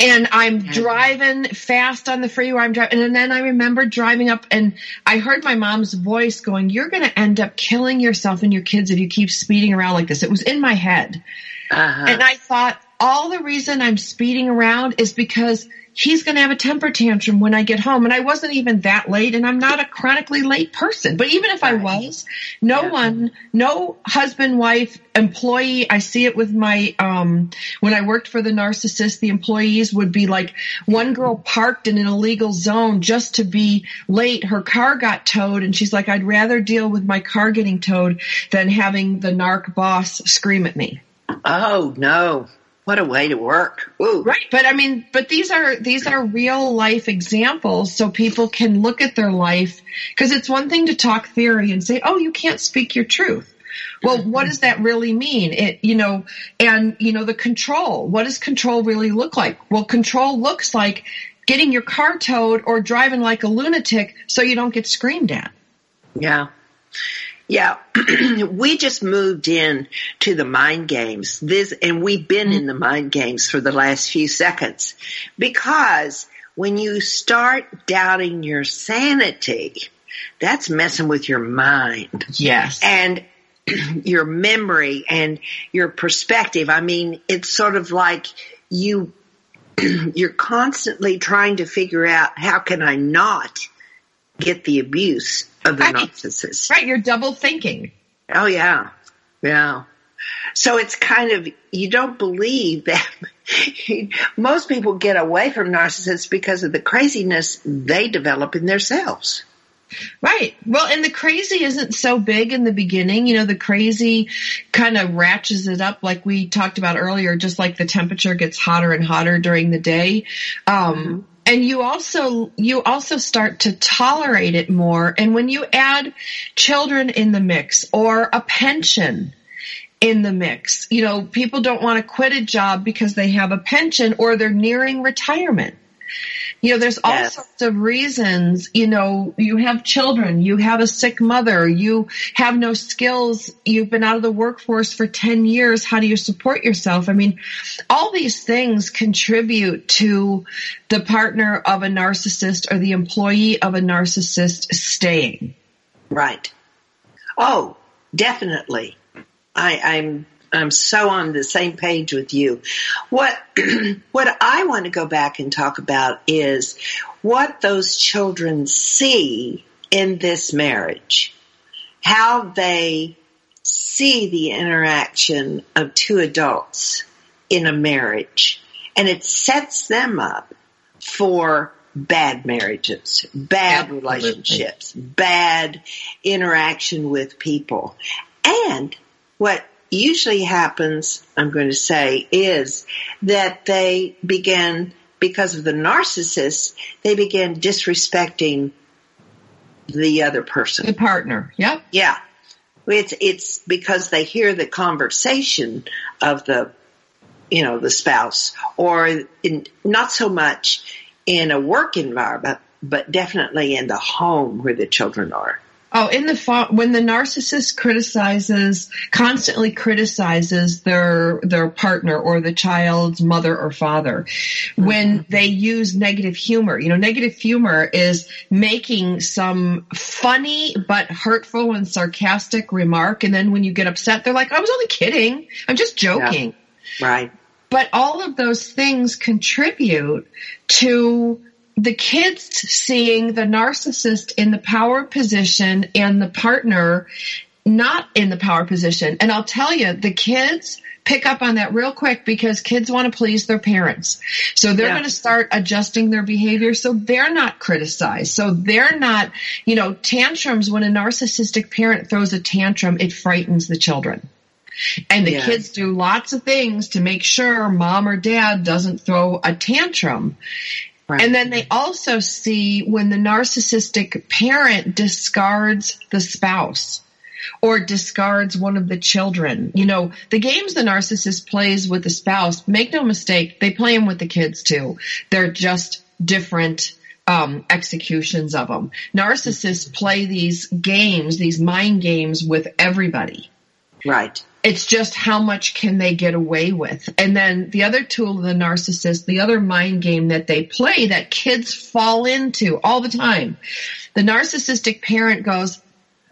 and I'm driving fast on the freeway. I'm driving, and then I remember driving up, and I heard my mom's voice going, "You're going to end up killing yourself and your kids if you keep speeding around like this." It was in my head, Uh-huh. and I thought all the reason I'm speeding around is because he's going to have a temper tantrum when I get home, and I wasn't even that late, and I'm not a chronically late person. But even if I was, no Yeah. one, no husband, wife, employee. I see it with my um when I worked for the narcissist, the employees would be like, one girl parked in an illegal zone just to be late. Her car got towed, and she's like, I'd rather deal with my car getting towed than having the narc boss scream at me. Oh no. What a way to work. Ooh. Right. But I mean, but these are, these are real life examples so people can look at their life because it's one thing to talk theory and say, oh, you can't speak your truth. Well, what does that really mean? It, you know, and, you know, the control. What does control really look like? Well, control looks like getting your car towed or driving like a lunatic so you don't get screamed at. Yeah. Yeah. we just moved in to the mind games. This, and we've been in the mind games for the last few seconds because when you start doubting your sanity, that's messing with your mind Yes. and your memory and your perspective. I mean, it's sort of like you, you're constantly trying to figure out how can I not get the abuse of the Right. narcissist. Right. You're double thinking. Oh yeah. Yeah. So it's kind of, you don't believe that most people get away from narcissists because of the craziness they develop in themselves. Right. Well, and the crazy isn't so big in the beginning. You know, the crazy kind of ratchets it up like we talked about earlier, just like the temperature gets hotter and hotter during the day. Um, and you also, you also start to tolerate it more. And when you add children in the mix or a pension, in the mix. You know, people don't want to quit a job because they have a pension or they're nearing retirement. You know, there's all Yes. sorts of reasons, you know, you have children, you have a sick mother, you have no skills, you've been out of the workforce for 10 years, how do you support yourself? I mean, all these things contribute to the partner of a narcissist or the employee of a narcissist staying. Right. Oh, definitely. I, I'm I'm so on the same page with you. What what I want to go back and talk about is what those children see in this marriage. How they see the interaction of two adults in a marriage and it sets them up for bad marriages, bad Absolutely. relationships, bad interaction with people. And what usually happens, I'm going to say, is that they begin, because of the narcissist, they begin disrespecting the other person. The partner, yep. Yeah. It's, it's because they hear the conversation of the, you know, the spouse or in, not so much in a work environment, but definitely in the home where the children are. Oh, in the fa- when the narcissist criticizes, constantly criticizes their their partner or the child's mother or father, mm-hmm. when they use negative humor, you know, negative humor is making some funny but hurtful and sarcastic remark, and then when you get upset, they're like, "I was only kidding. I'm just joking." Yeah. Right. But all of those things contribute to the kids seeing the narcissist in the power position and the partner not in the power position. And I'll tell you, the kids pick up on that real quick because kids want to please their parents. So they're yeah. going to start adjusting their behavior so they're not criticized. So they're not, you know, tantrums when a narcissistic parent throws a tantrum, it frightens the children. And the kids do lots of things to make sure mom or dad doesn't throw a tantrum. Right. And then they also see when the narcissistic parent discards the spouse or discards one of the children. You know, the games the narcissist plays with the spouse, make no mistake, they play them with the kids too. They're just different um, executions of them. Narcissists play these games, these mind games with everybody. Right. It's just how much can they get away with. And then the other tool of the narcissist, the other mind game that they play that kids fall into all the time. The narcissistic parent goes,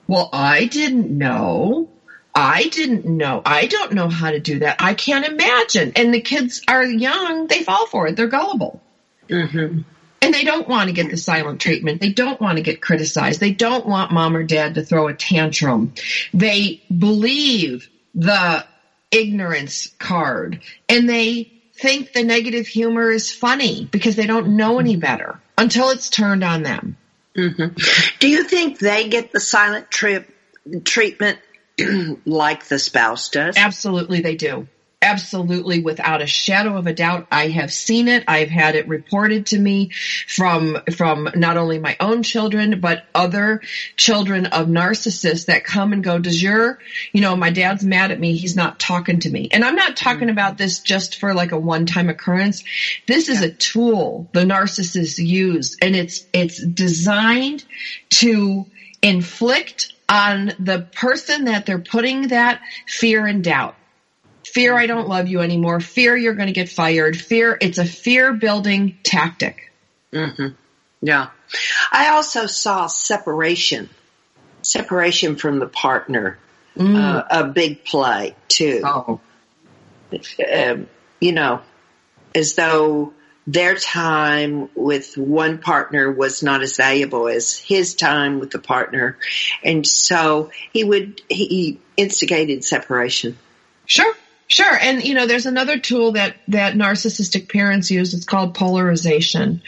well, I didn't know. I didn't know. I don't know how to do that. I can't imagine. And the kids are young. They fall for it. They're gullible. Mm-hmm. And they don't want to get the silent treatment. They don't want to get criticized. They don't want mom or dad to throw a tantrum. They believe the ignorance card and they think the negative humor is funny because they don't know any better until it's turned on them. Mm-hmm. Do you think they get the silent trip treatment like the spouse does? Absolutely, they do. Absolutely, without a shadow of a doubt, I have seen it. I've had it reported to me from from not only my own children but other children of narcissists that come and go. Does your, you know, my dad's mad at me. He's not talking to me, and I'm not talking mm-hmm. about this just for like a one time occurrence. This is yeah. a tool the narcissists use, and it's it's designed to inflict on the person that they're putting that fear and doubt fear I don't love you anymore, fear you're going to get fired, fear, it's a fear building tactic. Mm-hmm. Yeah. I also saw separation, separation from the partner, mm. uh, a big play too. Oh. Um, you know, as though their time with one partner was not as valuable as his time with the partner. And so he would, he instigated separation. Sure. Sure. And, you know, there's another tool that, that narcissistic parents use. It's called polarization.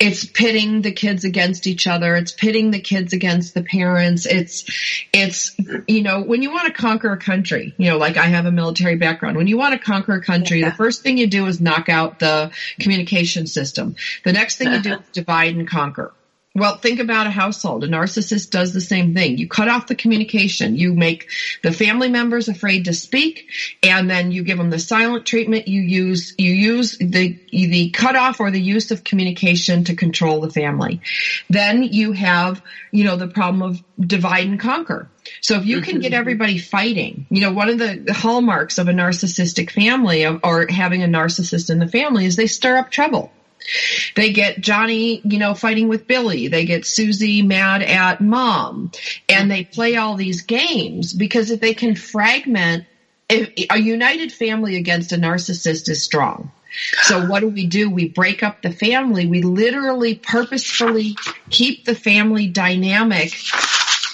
It's pitting the kids against each other. It's pitting the kids against the parents. It's, it's, you know, when you want to conquer a country, you know, like I have a military background. When you want to conquer a country, yeah. the first thing you do is knock out the communication system. The next thing you do uh-huh. is divide and conquer. Well, think about a household. A narcissist does the same thing. You cut off the communication. You make the family members afraid to speak, and then you give them the silent treatment. You use you use the the cutoff or the use of communication to control the family. Then you have you know the problem of divide and conquer. So if you can get everybody fighting, you know, one of the hallmarks of a narcissistic family or having a narcissist in the family is they stir up trouble. They get Johnny, you know, fighting with Billy. They get Susie mad at mom. And they play all these games because if they can fragment if, a united family against a narcissist is strong. So what do we do? We break up the family. We literally purposefully keep the family dynamic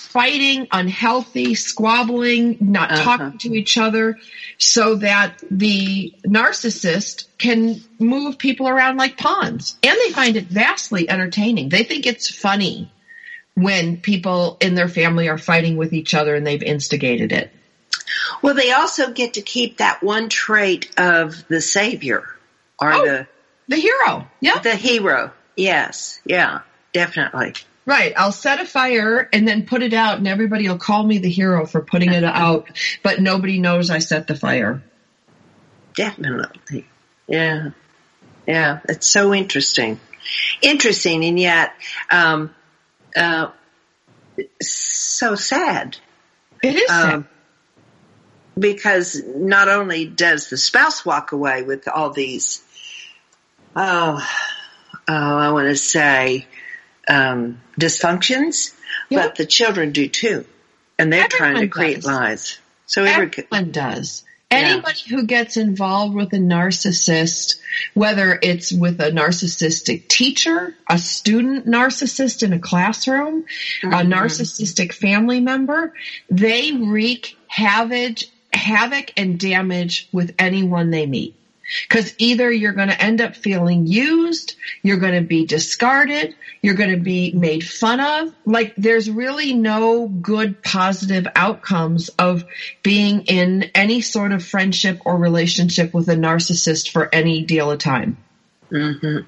fighting, unhealthy, squabbling, not uh-huh. talking to each other so that the narcissist can move people around like pawns. And they find it vastly entertaining. They think it's funny when people in their family are fighting with each other and they've instigated it. Well, they also get to keep that one trait of the savior or oh, the the hero. Yeah. The hero. Yes. Yeah. Definitely. Right. I'll set a fire and then put it out and everybody will call me the hero for putting it out, but nobody knows I set the fire. Definitely. Yeah. Yeah. It's so interesting. Interesting and yet, um, uh, so sad. It is um, sad. Because not only does the spouse walk away with all these, oh, oh I want to say, um, dysfunctions, yep. but the children do too, and they're Everyone trying to create does. lies. So everyone does. Anybody yeah. who gets involved with a narcissist, whether it's with a narcissistic teacher, a student narcissist in a classroom, mm-hmm. a narcissistic family member, they wreak havoc, havoc and damage with anyone they meet. Because either you're going to end up feeling used, you're going to be discarded, you're going to be made fun of. Like there's really no good positive outcomes of being in any sort of friendship or relationship with a narcissist for any deal of time. Mm-hmm.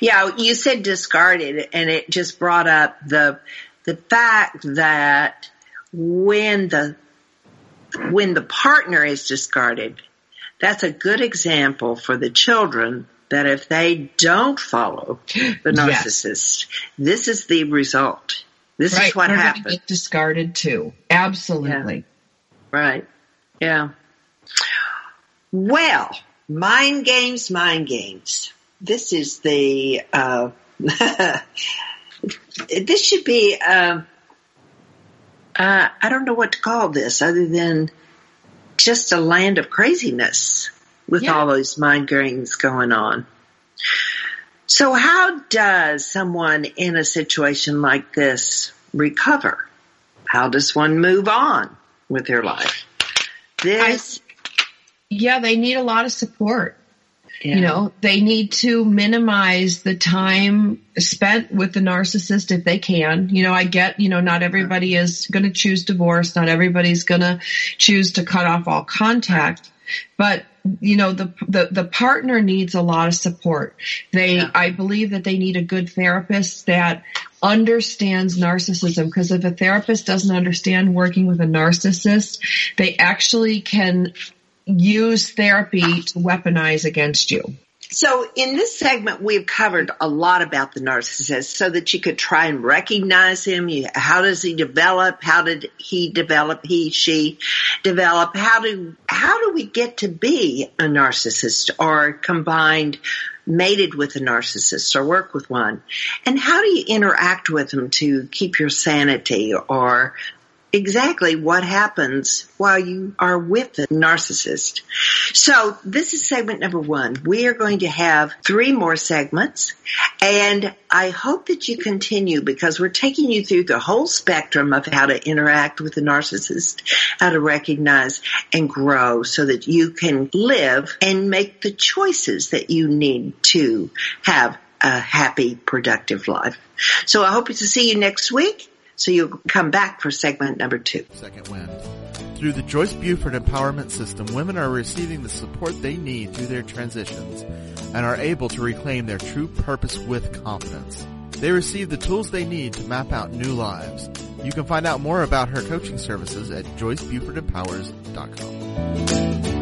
Yeah, you said discarded, and it just brought up the the fact that when the when the partner is discarded, that's a good example for the children that if they don't follow the narcissist, yes. this is the result. This right. is what happens. Get discarded too. Absolutely. Yeah. Right. Yeah. Well, mind games, mind games. This is the. Uh, this should be. Uh, uh, I don't know what to call this other than just a land of craziness with yeah. all those mind games going on. So how does someone in a situation like this recover? How does one move on with their life? This. I, yeah, they need a lot of support. Yeah. You know, they need to minimize the time spent with the narcissist if they can. You know, I get, you know, not everybody is going to choose divorce. Not everybody's going to choose to cut off all contact, but you know, the, the, the partner needs a lot of support. They, yeah. I believe that they need a good therapist that understands narcissism because if a therapist doesn't understand working with a narcissist, they actually can use therapy to weaponize against you. So in this segment, we've covered a lot about the narcissist so that you could try and recognize him. How does he develop? How did he develop? He, she develop? How do, how do we get to be a narcissist or combined mated with a narcissist or work with one? And how do you interact with them to keep your sanity or exactly what happens while you are with the narcissist. So this is segment number one. We are going to have three more segments and I hope that you continue because we're taking you through the whole spectrum of how to interact with the narcissist, how to recognize and grow so that you can live and make the choices that you need to have a happy, productive life. So I hope to see you next week. So you'll come back for segment number two. Second wind. Through the Joyce Buford Empowerment System, women are receiving the support they need through their transitions and are able to reclaim their true purpose with confidence. They receive the tools they need to map out new lives. You can find out more about her coaching services at joycebufordempowers.com.